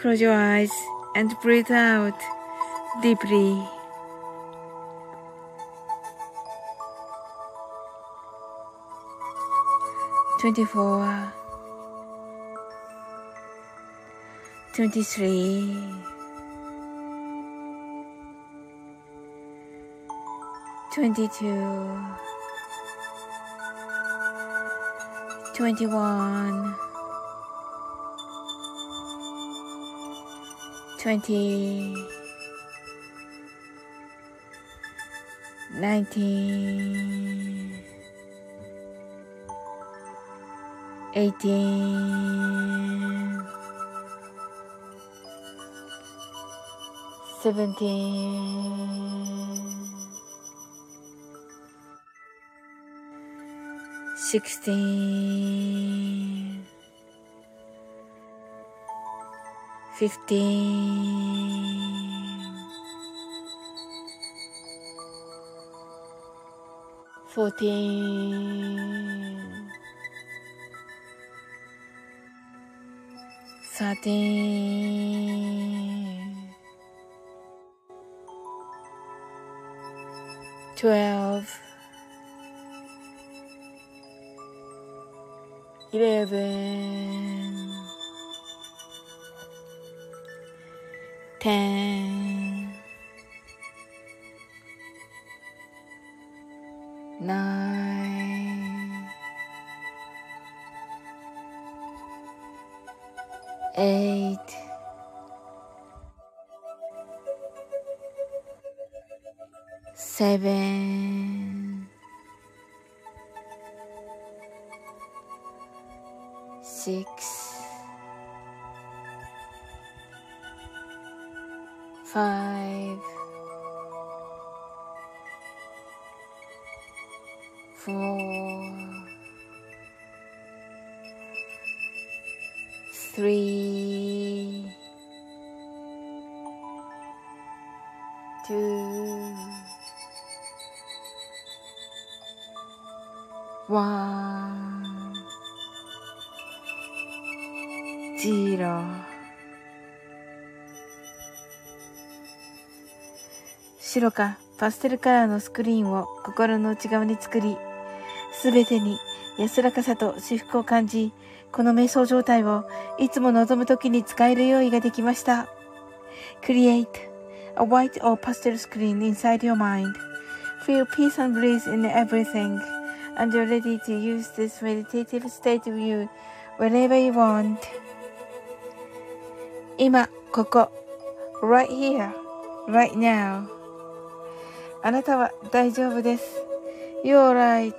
Close your eyes and breathe out deeply. Twenty four, twenty three, twenty two, twenty one. Twenty, nineteen, eighteen, seventeen, sixteen. Fifteen, fourteen, thirteen, twelve, eleven. Five, four, three, 白かパステルカラーのスクリーンを心の内側に作り、すべてに安らかさと至福を感じ、この瞑想状態をいつも望む時に使える用意ができました。Create a white or pastel screen inside your mind. Feel peace and bliss in everything. And you're ready to use this meditative state of you wherever you want. 今、ここ。right here, right now. あなたは大丈夫です。You're right.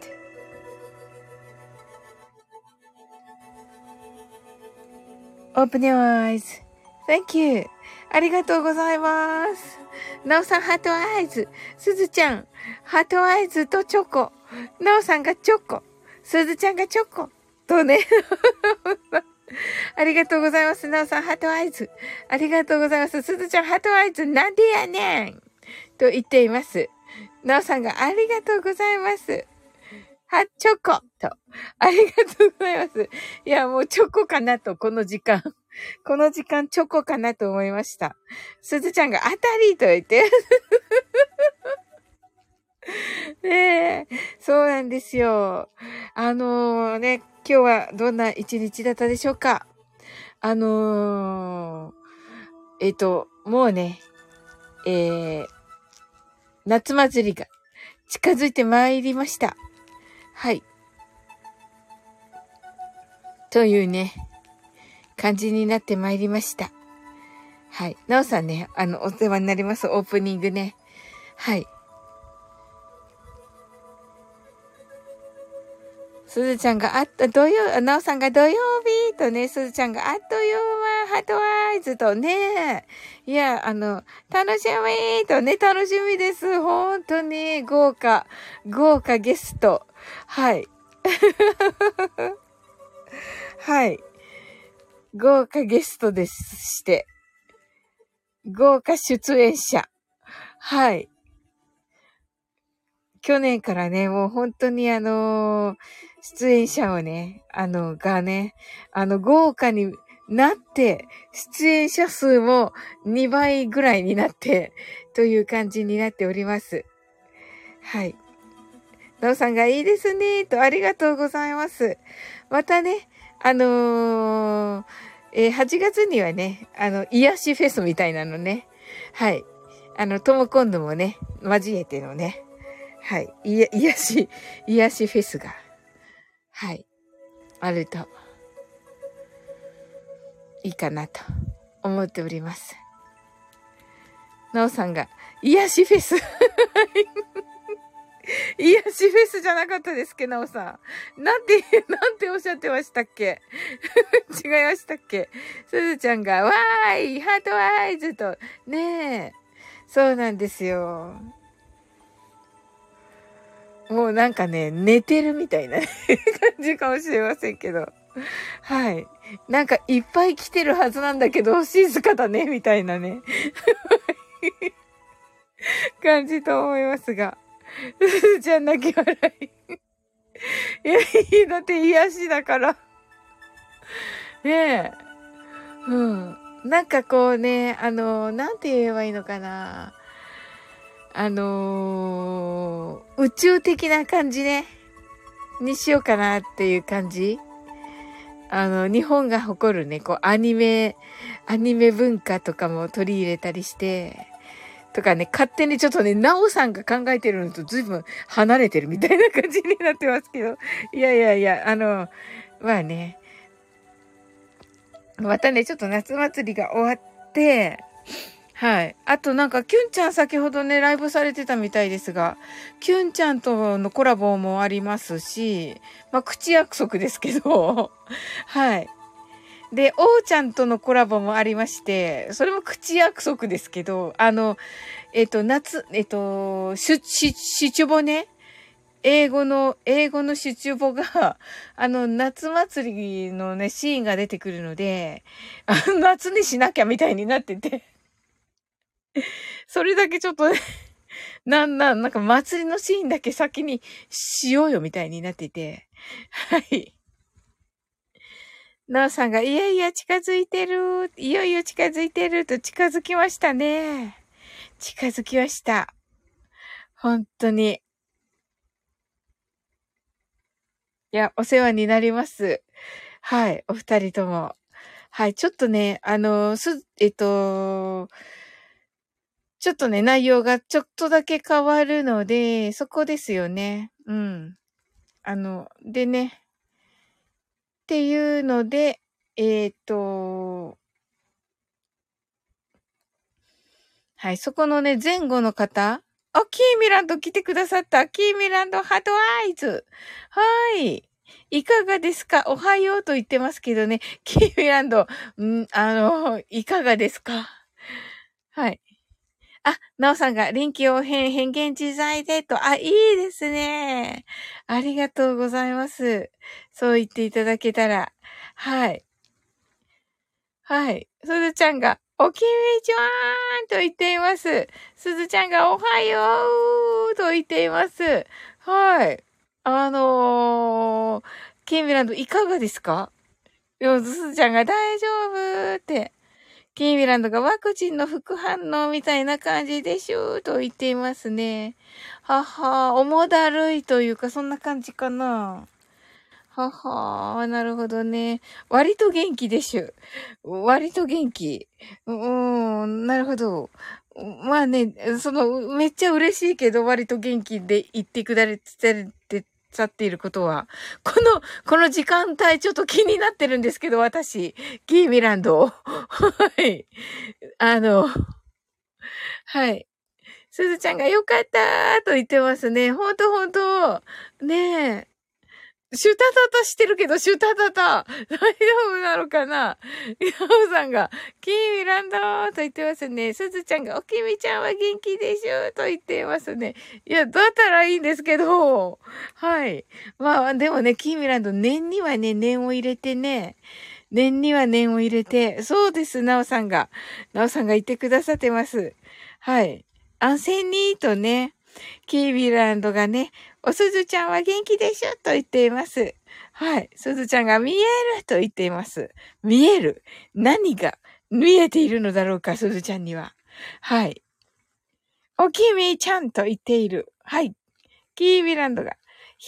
Open your eyes. Thank you. ありがとうございます。なおさん、 heart eyes。すずちゃん、 heart eyes とチョコ。なおさんがチョコ。すずちゃんがチョコ。とね。ありがとうございます。なおさん、 heart eyes。ありがとうございます。すずちゃん、 heart eyes、なんでやねんと言っています。なおさんが、ありがとうございます。は、チョコと。ありがとうございます。いや、もうチョコかなと、この時間。この時間チョコかなと思いました。すずちゃんが当たりと言って。ねえ、そうなんですよ。あのー、ね、今日はどんな一日だったでしょうかあのー、えっ、と、もうね、えー、夏祭りが近づいてまいりました。はい。というね、感じになってまいりました。はい。なおさんね、あの、お世話になります。オープニングね。はい。すずちゃんがあった、土曜、なおさんが土曜日とね、すずちゃんがあっという間、ハートワイズとね、いや、あの、楽しみとね、楽しみです。本当に豪華、豪華ゲスト。はい。はい。豪華ゲストですして。豪華出演者。はい。去年からね、もう本当にあのー、出演者をね、あの、がね、あの、豪華になって、出演者数も2倍ぐらいになって、という感じになっております。はい。なおさんがいいですね、とありがとうございます。またね、あのー、えー、8月にはね、あの、癒しフェスみたいなのね、はい。あの、とも今度もね、交えてのね、はい。癒し、癒しフェスが、はい。あると、いいかなと思っております。なおさんが、癒しフェス 癒しフェスじゃなかったですっけ、なおさん。なんて、なんておっしゃってましたっけ？違いましたっけ？すずちゃんが、わーいハートワイズと、ねえ。そうなんですよ。もうなんかね、寝てるみたいな 感じかもしれませんけど。はい。なんかいっぱい来てるはずなんだけど、静かだね、みたいなね。感じと思いますが。じゃあ泣き笑い。いや、いい、だって癒しだから。ねえ。うん。なんかこうね、あの、なんて言えばいいのかな。あのー、宇宙的な感じね、にしようかなっていう感じ。あの、日本が誇るね、こう、アニメ、アニメ文化とかも取り入れたりして、とかね、勝手にちょっとね、なおさんが考えてるのと随分離れてるみたいな感じになってますけど。いやいやいや、あの、まあね。またね、ちょっと夏祭りが終わって、はい。あとなんか、キュンちゃん先ほどね、ライブされてたみたいですが、キュンちゃんとのコラボもありますし、まあ、口約束ですけど、はい。で、おうちゃんとのコラボもありまして、それも口約束ですけど、あの、えっ、と、夏、えっ、と、シュ、シュ、シュチュボね。英語の、英語のシュチュボが、あの、夏祭りのね、シーンが出てくるので、あの夏にしなきゃみたいになってて それだけちょっとね なんなん、なんか祭りのシーンだけ先にしようよみたいになってて、はい。なおさんが、いやいや、近づいてる。いよいよ近づいてると近づきましたね。近づきました。本当に。いや、お世話になります。はい、お二人とも。はい、ちょっとね、あの、す、えっと、ちょっとね、内容がちょっとだけ変わるので、そこですよね。うん。あの、でね、っていうので、えっ、ー、と、はい、そこのね、前後の方、あ、キーミランド来てくださった。キーミランドハートアイズ。はい。いかがですか？おはようと言ってますけどね。キーミランド、んあの、いかがですか？はい。あ、なおさんが臨機応変変幻自在でと、あ、いいですね。ありがとうございます。そう言っていただけたら。はい。はい。すずちゃんが、おきみちゃんと言っています。すずちゃんが、おはようと言っています。はい。あのー、キーミランドいかがですか？よ、すずちゃんが大丈夫って。キーミランドがワクチンの副反応みたいな感じでしゅーと言っていますね。はは、重だるいというか、そんな感じかな。ははなるほどね。割と元気でしゅ。割と元気。うん、なるほど。まあね、その、めっちゃ嬉しいけど、割と元気で言ってくだれて、さっていることは、この、この時間帯ちょっと気になってるんですけど、私、キーミランド。はい。あの、はい。すずちゃんがよかったーと言ってますね。ほんとほんと。ねえ。シュタタタしてるけど、シュタタタ。大丈夫なのかな？ヤオさんが、キーミランドーと言ってますね。すずちゃんが、おきみちゃんは元気でしょと言ってますね。いや、だったらいいんですけど。はい。まあ、でもね、キーミランド、念にはね、念を入れてね。念には念を入れて。そうです、なおさんが。なおさんが言ってくださってます。はい。安静にとね。キーミランドがね、おすずちゃんは元気でしょ？と言っています。はい。すずちゃんが見えると言っています。見える。何が見えているのだろうか、すずちゃんには。はい。おきみちゃんと言っている。はい。キーミランドが、ヒ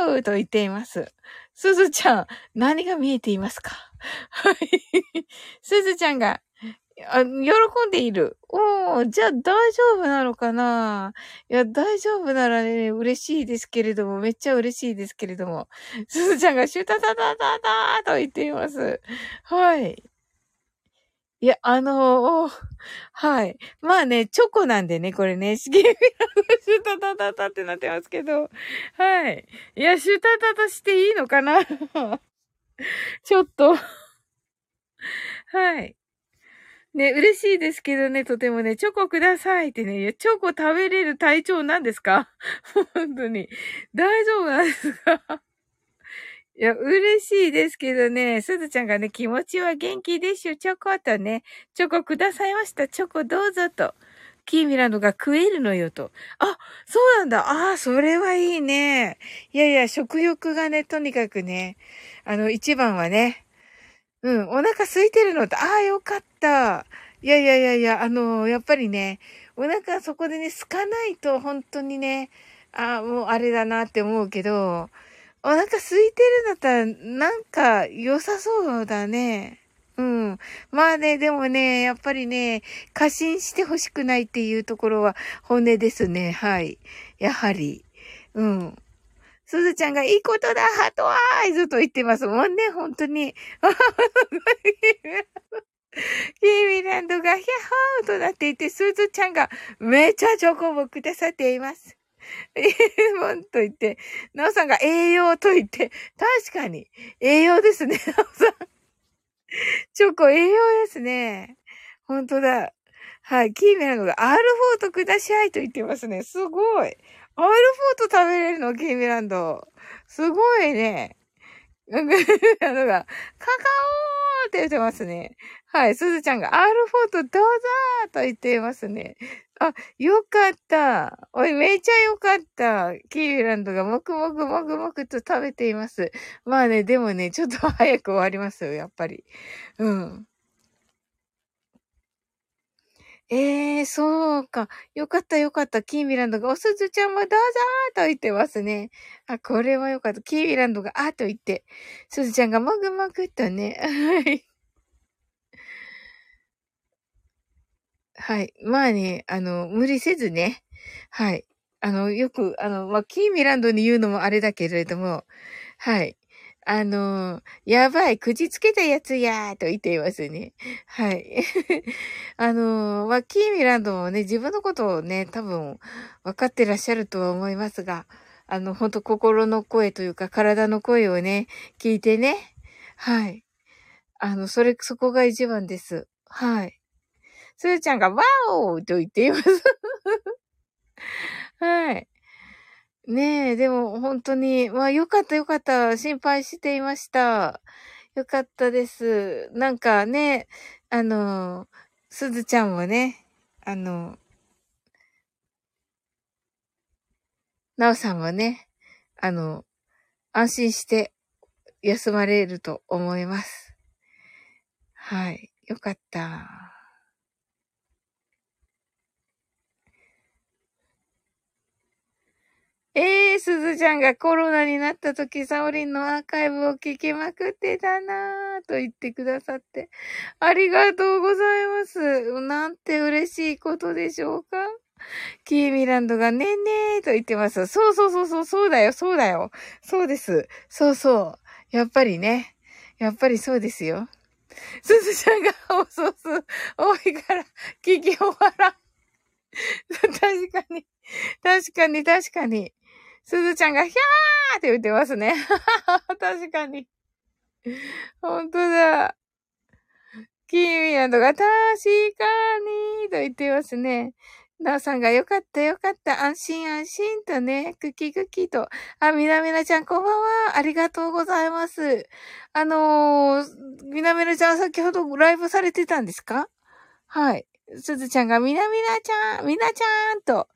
ャッホーと言っています。すずちゃん、何が見えていますか？はい。すずちゃんが、あ、喜んでいる。おー、じゃあ大丈夫なのかな？いや、大丈夫ならね、嬉しいですけれども、めっちゃ嬉しいですけれども。すずちゃんがシュタタタタタと言っています。はい。いや、あのー、はい。まあね、チョコなんでね、これね、シゲミラ シュタタタタってなってますけど、はい。いや、シュタタタしていいのかな？ちょっとはい。ね、嬉しいですけどね、とてもね、チョコくださいってね、チョコ食べれる体調なんですか？本当に。大丈夫なんですか？いや、嬉しいですけどね、すずちゃんがね、気持ちは元気でしゅ、チョコとね、チョコくださいました、チョコどうぞと。キーミランドが食えるのよと。あ、そうなんだ。ああ、それはいいね。いやいや、食欲がね、とにかくね、あの、一番はね、うん、お腹空いてるのって、ああ、よかった。いやいやいやいや、あの、やっぱりね、お腹そこでね、空かないと本当にね、ああ、もうあれだなって思うけど、お腹空いてるんだったら、なんか良さそうだね。うん。まあね、でもね、やっぱりね、過信してほしくないっていうところは本音ですね。はい。やはり。うん。すずちゃんがいいことだハートアイズと言ってますもんね、本当に。キーミランドがヒャッホーとなっていて、すずちゃんがめちゃチョコをくださっています。えー、もんと言って、なおさんが栄養と言って、確かに、栄養ですね、なおさん。チョコ栄養ですね。本当だ。はい。キーミランドが R4 とくださいと言ってますね。すごい。アールフォート食べれるのキーミランド。すごいね。なんか、カカオーって言ってますね。はい、すずちゃんが、アールフォートどうぞーと言っていますね。あ、よかった。おい、めっちゃよかった。キーミランドがもくもくもくもくと食べています。まあね、でもね、ちょっと早く終わりますよ、やっぱり。うん。ええー、そうか。よかったよかった。キーミランドが、おすずちゃんもどうぞーと言ってますね。あ、これはよかった。キーミランドが、あーと言って、すずちゃんがもぐもぐっとね。はい。はい。まあね、あの、無理せずね。はい。あの、よく、あの、まあ、キーミランドに言うのもあれだけれども、はい。あの、やばい、くじつけたやつやーと言っていますね。はい。あの、まあ、キーミランドもね、自分のことをね、多分分かってらっしゃるとは思いますが、あの、ほんと心の声というか体の声をね、聞いてね。はい。あの、それ、そこが一番です。はい。すーちゃんが、ワオーと言っています はい。ねえ、でも本当に、まあよかったよかった。心配していました。よかったです。なんかね、あの、すずちゃんもね、あの、なおさんもね、あの、安心して休まれると思います。はい。よかった。ええー、すずちゃんがコロナになった時、サオリンのアーカイブを聞きまくってたなぁと言ってくださって、ありがとうございます。なんて嬉しいことでしょうかキーミランドがねんねーと言ってます。そうそうそうそう、そうだよ、そうだよ。そうです。そうそう。やっぱりね。やっぱりそうですよ。すずちゃんが放送数多いから聞き終わらん。確かに。確かに、確かに。すずちゃんがヒャーって言ってますね。確かに。ほんとだ。キーミランドが確かにと言ってますね。なおさんがよかったよかった。安心安心とね、クキクキと。あ、みなみなちゃんこんばんは。ありがとうございます。あのー、みなみなちゃん先ほどライブされてたんですか？はい。すずちゃんがみなみなちゃん、みなちゃんと。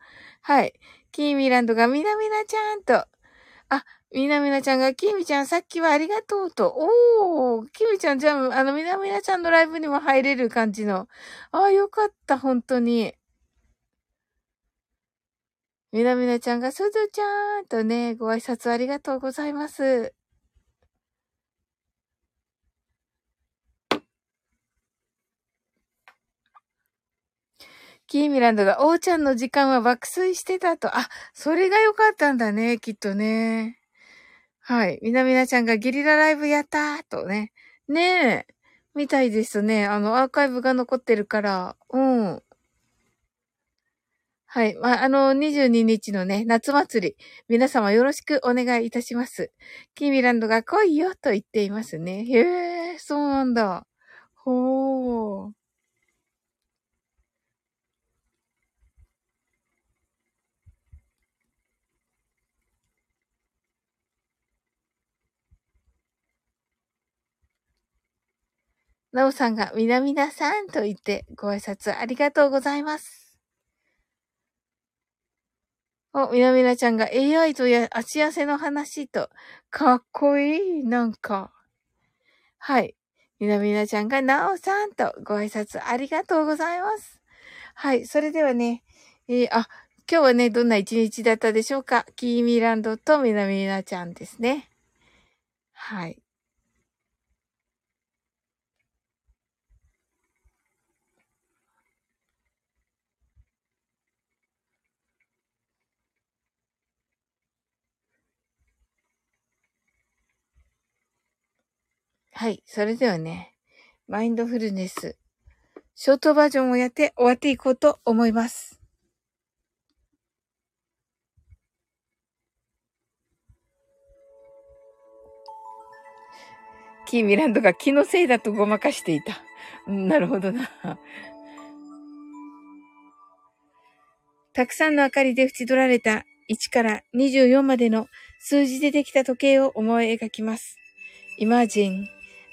はい。キーミランドがみなみなちゃんと。あ、みなみなちゃんが、キーミちゃんさっきはありがとうと。おー、キーミちゃんじゃあ、あの、みなみなちゃんのライブにも入れる感じの。ああ、よかった、本当に。みなみなちゃんが、すずちゃんとね、ご挨拶ありがとうございます。キーミランドが、おーちゃんの時間は爆睡してたと。あ、それが良かったんだね、きっとね。はい。みなみなちゃんがゲリラライブやったーとね。ねえ。みたいですね。あの、アーカイブが残ってるから。うん。はい。まあ、あの、22日のね、夏祭り、皆様よろしくお願いいたします。キーミランドが来いよと言っていますね。へえ、そうなんだ。ほー。なおさんが、みなみなさんと言ってご挨拶ありがとうございます。お、みなみなちゃんが AI とや足痩せの話と、かっこいい、なんか。はい。みなみなちゃんがなおさんとご挨拶ありがとうございます。はい。それではね、えー、あ、今日はね、どんな一日だったでしょうか？キーミランドとみなみなちゃんですね。はい。はい。それではね、マインドフルネス、ショートバージョンをやって終わっていこうと思います。キーミランドが気のせいだとごまかしていた。なるほどな。たくさんの明かりで縁取られた1から24までの数字でできた時計を思い描きます。Imagine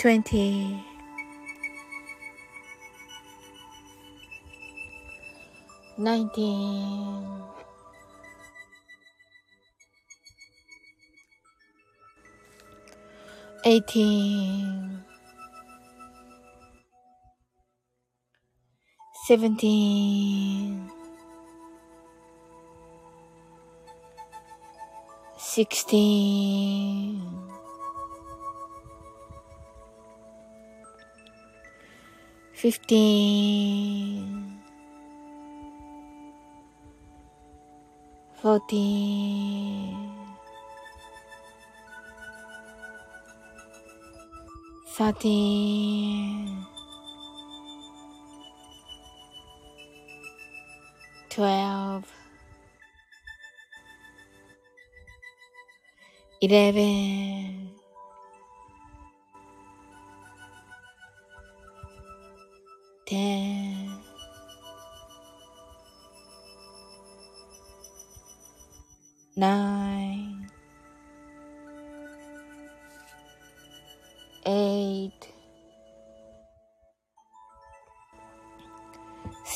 20 19 18 17 16 fifteen, fourteen, thirteen, twelve, eleven,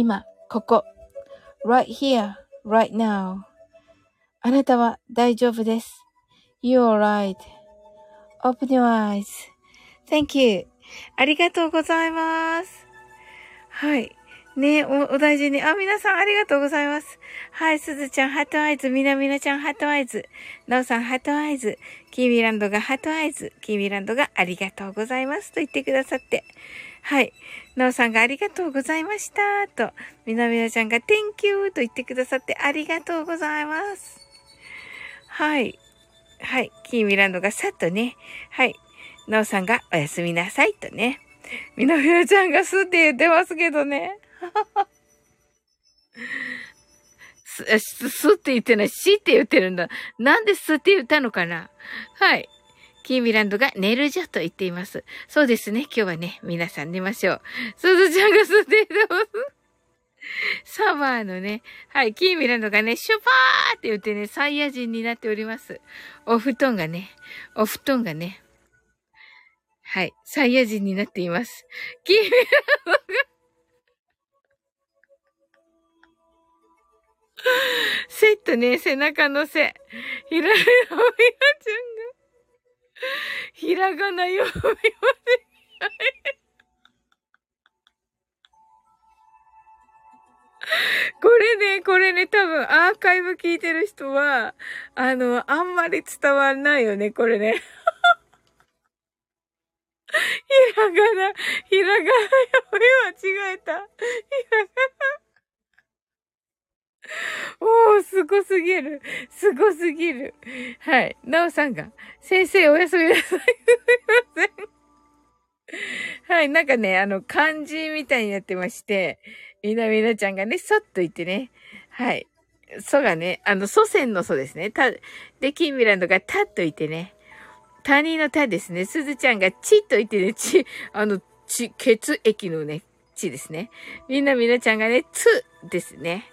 今、ここ。right here, right now. あなたは大丈夫です。You're right. Open your eyes. Thank you. ありがとうございます。はい。ねお、お大事に。あ、皆さんありがとうございます。はい、すずちゃん、 heart eyes。みなみなちゃん、 heart eyes。なおさん、 heart eyes。キーミランドが heart eyes。キーミランドがありがとうございます。と言ってくださって。はい。なおさんがありがとうございました。と、みなみなちゃんが Thank you と言ってくださってありがとうございます。はい。はい。キーミランドがさっとね。はい。なおさんがおやすみなさいとね。みなみなちゃんがすって言ってますけどね。す、す、って言ってない。しって言ってるんだ。なんですって言ったのかなはい。キーミランドが寝るじゃと言っています。そうですね。今日はね、皆さん寝ましょう。すずちゃんがすって言ってます。サマーのね、はい、キーミランドがね、シュパーって言ってね、サイヤ人になっております。お布団がね、お布団がね、はい、サイヤ人になっています。キーミランドが、セットね、背中の背。ひらめのみなちゃんが、ひらがな読みまで。これね、これね、多分アーカイブ聞いてる人は、あの、あんまり伝わんないよね、これね。ひらがな、ひらがな読み間違えた。ひらがな。おー、すごすぎる。すごすぎる。はい。なおさんが、先生おやすみなさい。すみません。はい。なんかね、あの、漢字みたいになってまして、みなみなちゃんがね、そっと言ってね。はい。そがね、あの、祖先の祖ですね。た、で、キンミランドがたっと言ってね。他人の他ですね。すずちゃんがちっと言ってね、ち、あの、ち、血液のね、ちですね。みんなみなちゃんがね、つですね。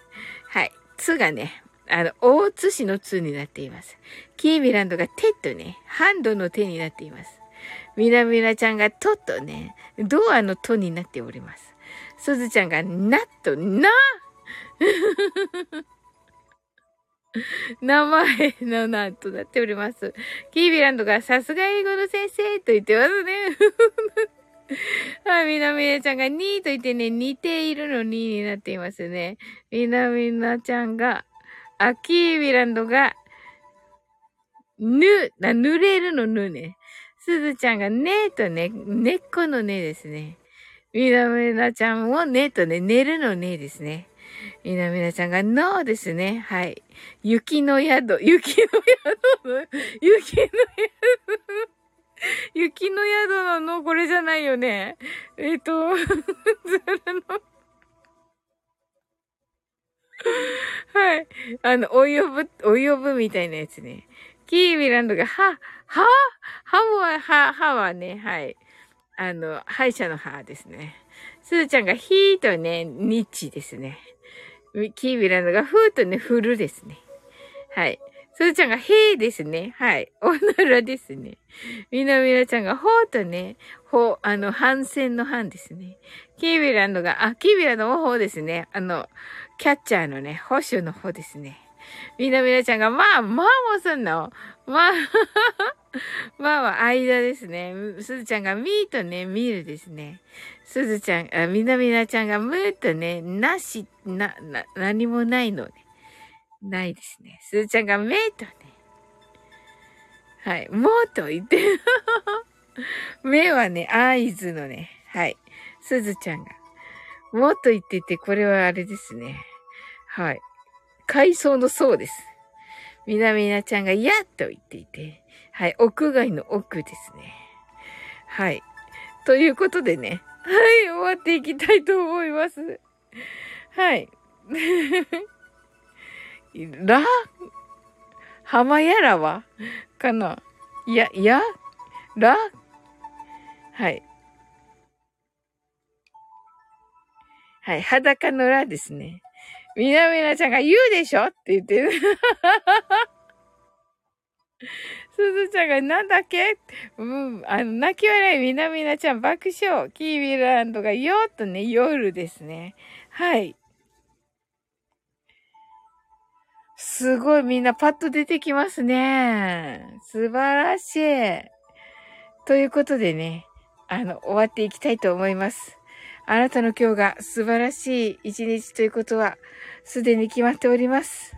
つがね、あの、大津市のつになっています。キーミランドが手とね、ハンドの手になっています。みなみなちゃんがととね、ドアのとになっております。すずちゃんがなとな 名前のなとなっております。キービランドがさすが英語の先生と言ってますね。はい、みなみなちゃんがにーと言ってね、似ているのにになっていますね。みなみなちゃんが、あ、キービランドが、ぬ、な、濡れるのぬね。すずちゃんがねとね、根っこのねですね。みなみなちゃんもねとね、寝るのねですね。みなみなちゃんがのですね。はい。雪の宿、雪の宿の、雪の宿。雪の宿のの、これじゃないよね？えっ、と、ずらの。はい。あの、お呼ぶ、お呼ぶみたいなやつね。キービランドが、は、は？はは、は、ははね、はい。あの、歯医者の歯ですね。すずちゃんがヒーとね、ニッチですね。キービランドがフーとね、フルですね。はい。すずちゃんがへーですね。はい。おならですね。みなみなちゃんがほーとね、ほ、あの、反戦の反ですね。キービランドが、あ、キービランドもほーですね。あの、キャッチャーのね、保守の方ですね。みなみなちゃんが、まあ、まあもすんの。まあ まあは間ですね。すずちゃんがみーとね、見るですね。すずちゃん、みなみなちゃんがむーとね、なし、な、な、何もないのね。ないですね。すずちゃんがめとね。はい。もうと言って。目はね、合図のね。はい。すずちゃんが。もっと言ってて、これはあれですね。はい。海藻の層です。みなみなちゃんがやっと言っていて。はい。屋外の奥ですね。はい。ということでね。はい。終わっていきたいと思います。はい。ら、浜やらはかな？や、や、ら？はい。はい。裸のらですね。みなみなちゃんが言うでしょって言ってる。すずちゃんがなんだっけ？うん、あの、泣き笑いみなみなちゃん爆笑。キービランドがよーっとね、夜ですね。はい。すごいみんなパッと出てきますね。素晴らしい。ということでね、あの、終わっていきたいと思います。あなたの今日が素晴らしい一日ということは、すでに決まっております。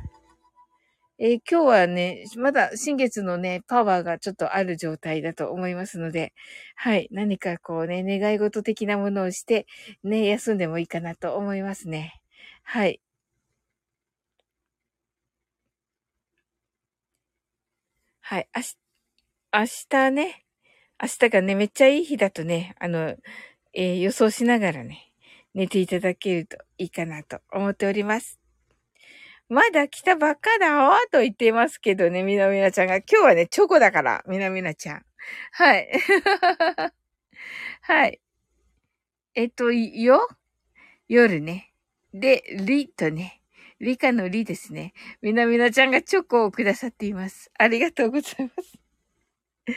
えー、今日はね、まだ新月のね、パワーがちょっとある状態だと思いますので、はい、何かこうね、願い事的なものをして、ね、休んでもいいかなと思いますね。はい。はい。明日、明日ね、明日がね、めっちゃいい日だとね、あの、えー、予想しながらね、寝ていただけるといいかなと思っております。まだ来たばっかだわと言っていますけどね、みなみなちゃんが。今日はね、チョコだから、みなみなちゃん。はい。はい。えっと、よ夜ね。で、りとね。理科の理ですね。みなみなちゃんがチョコをくださっています。ありがとうございます。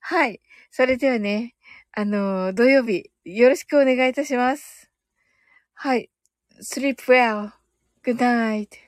はい。それではね、あのー、土曜日、よろしくお願いいたします。はい。sleep well. Good night.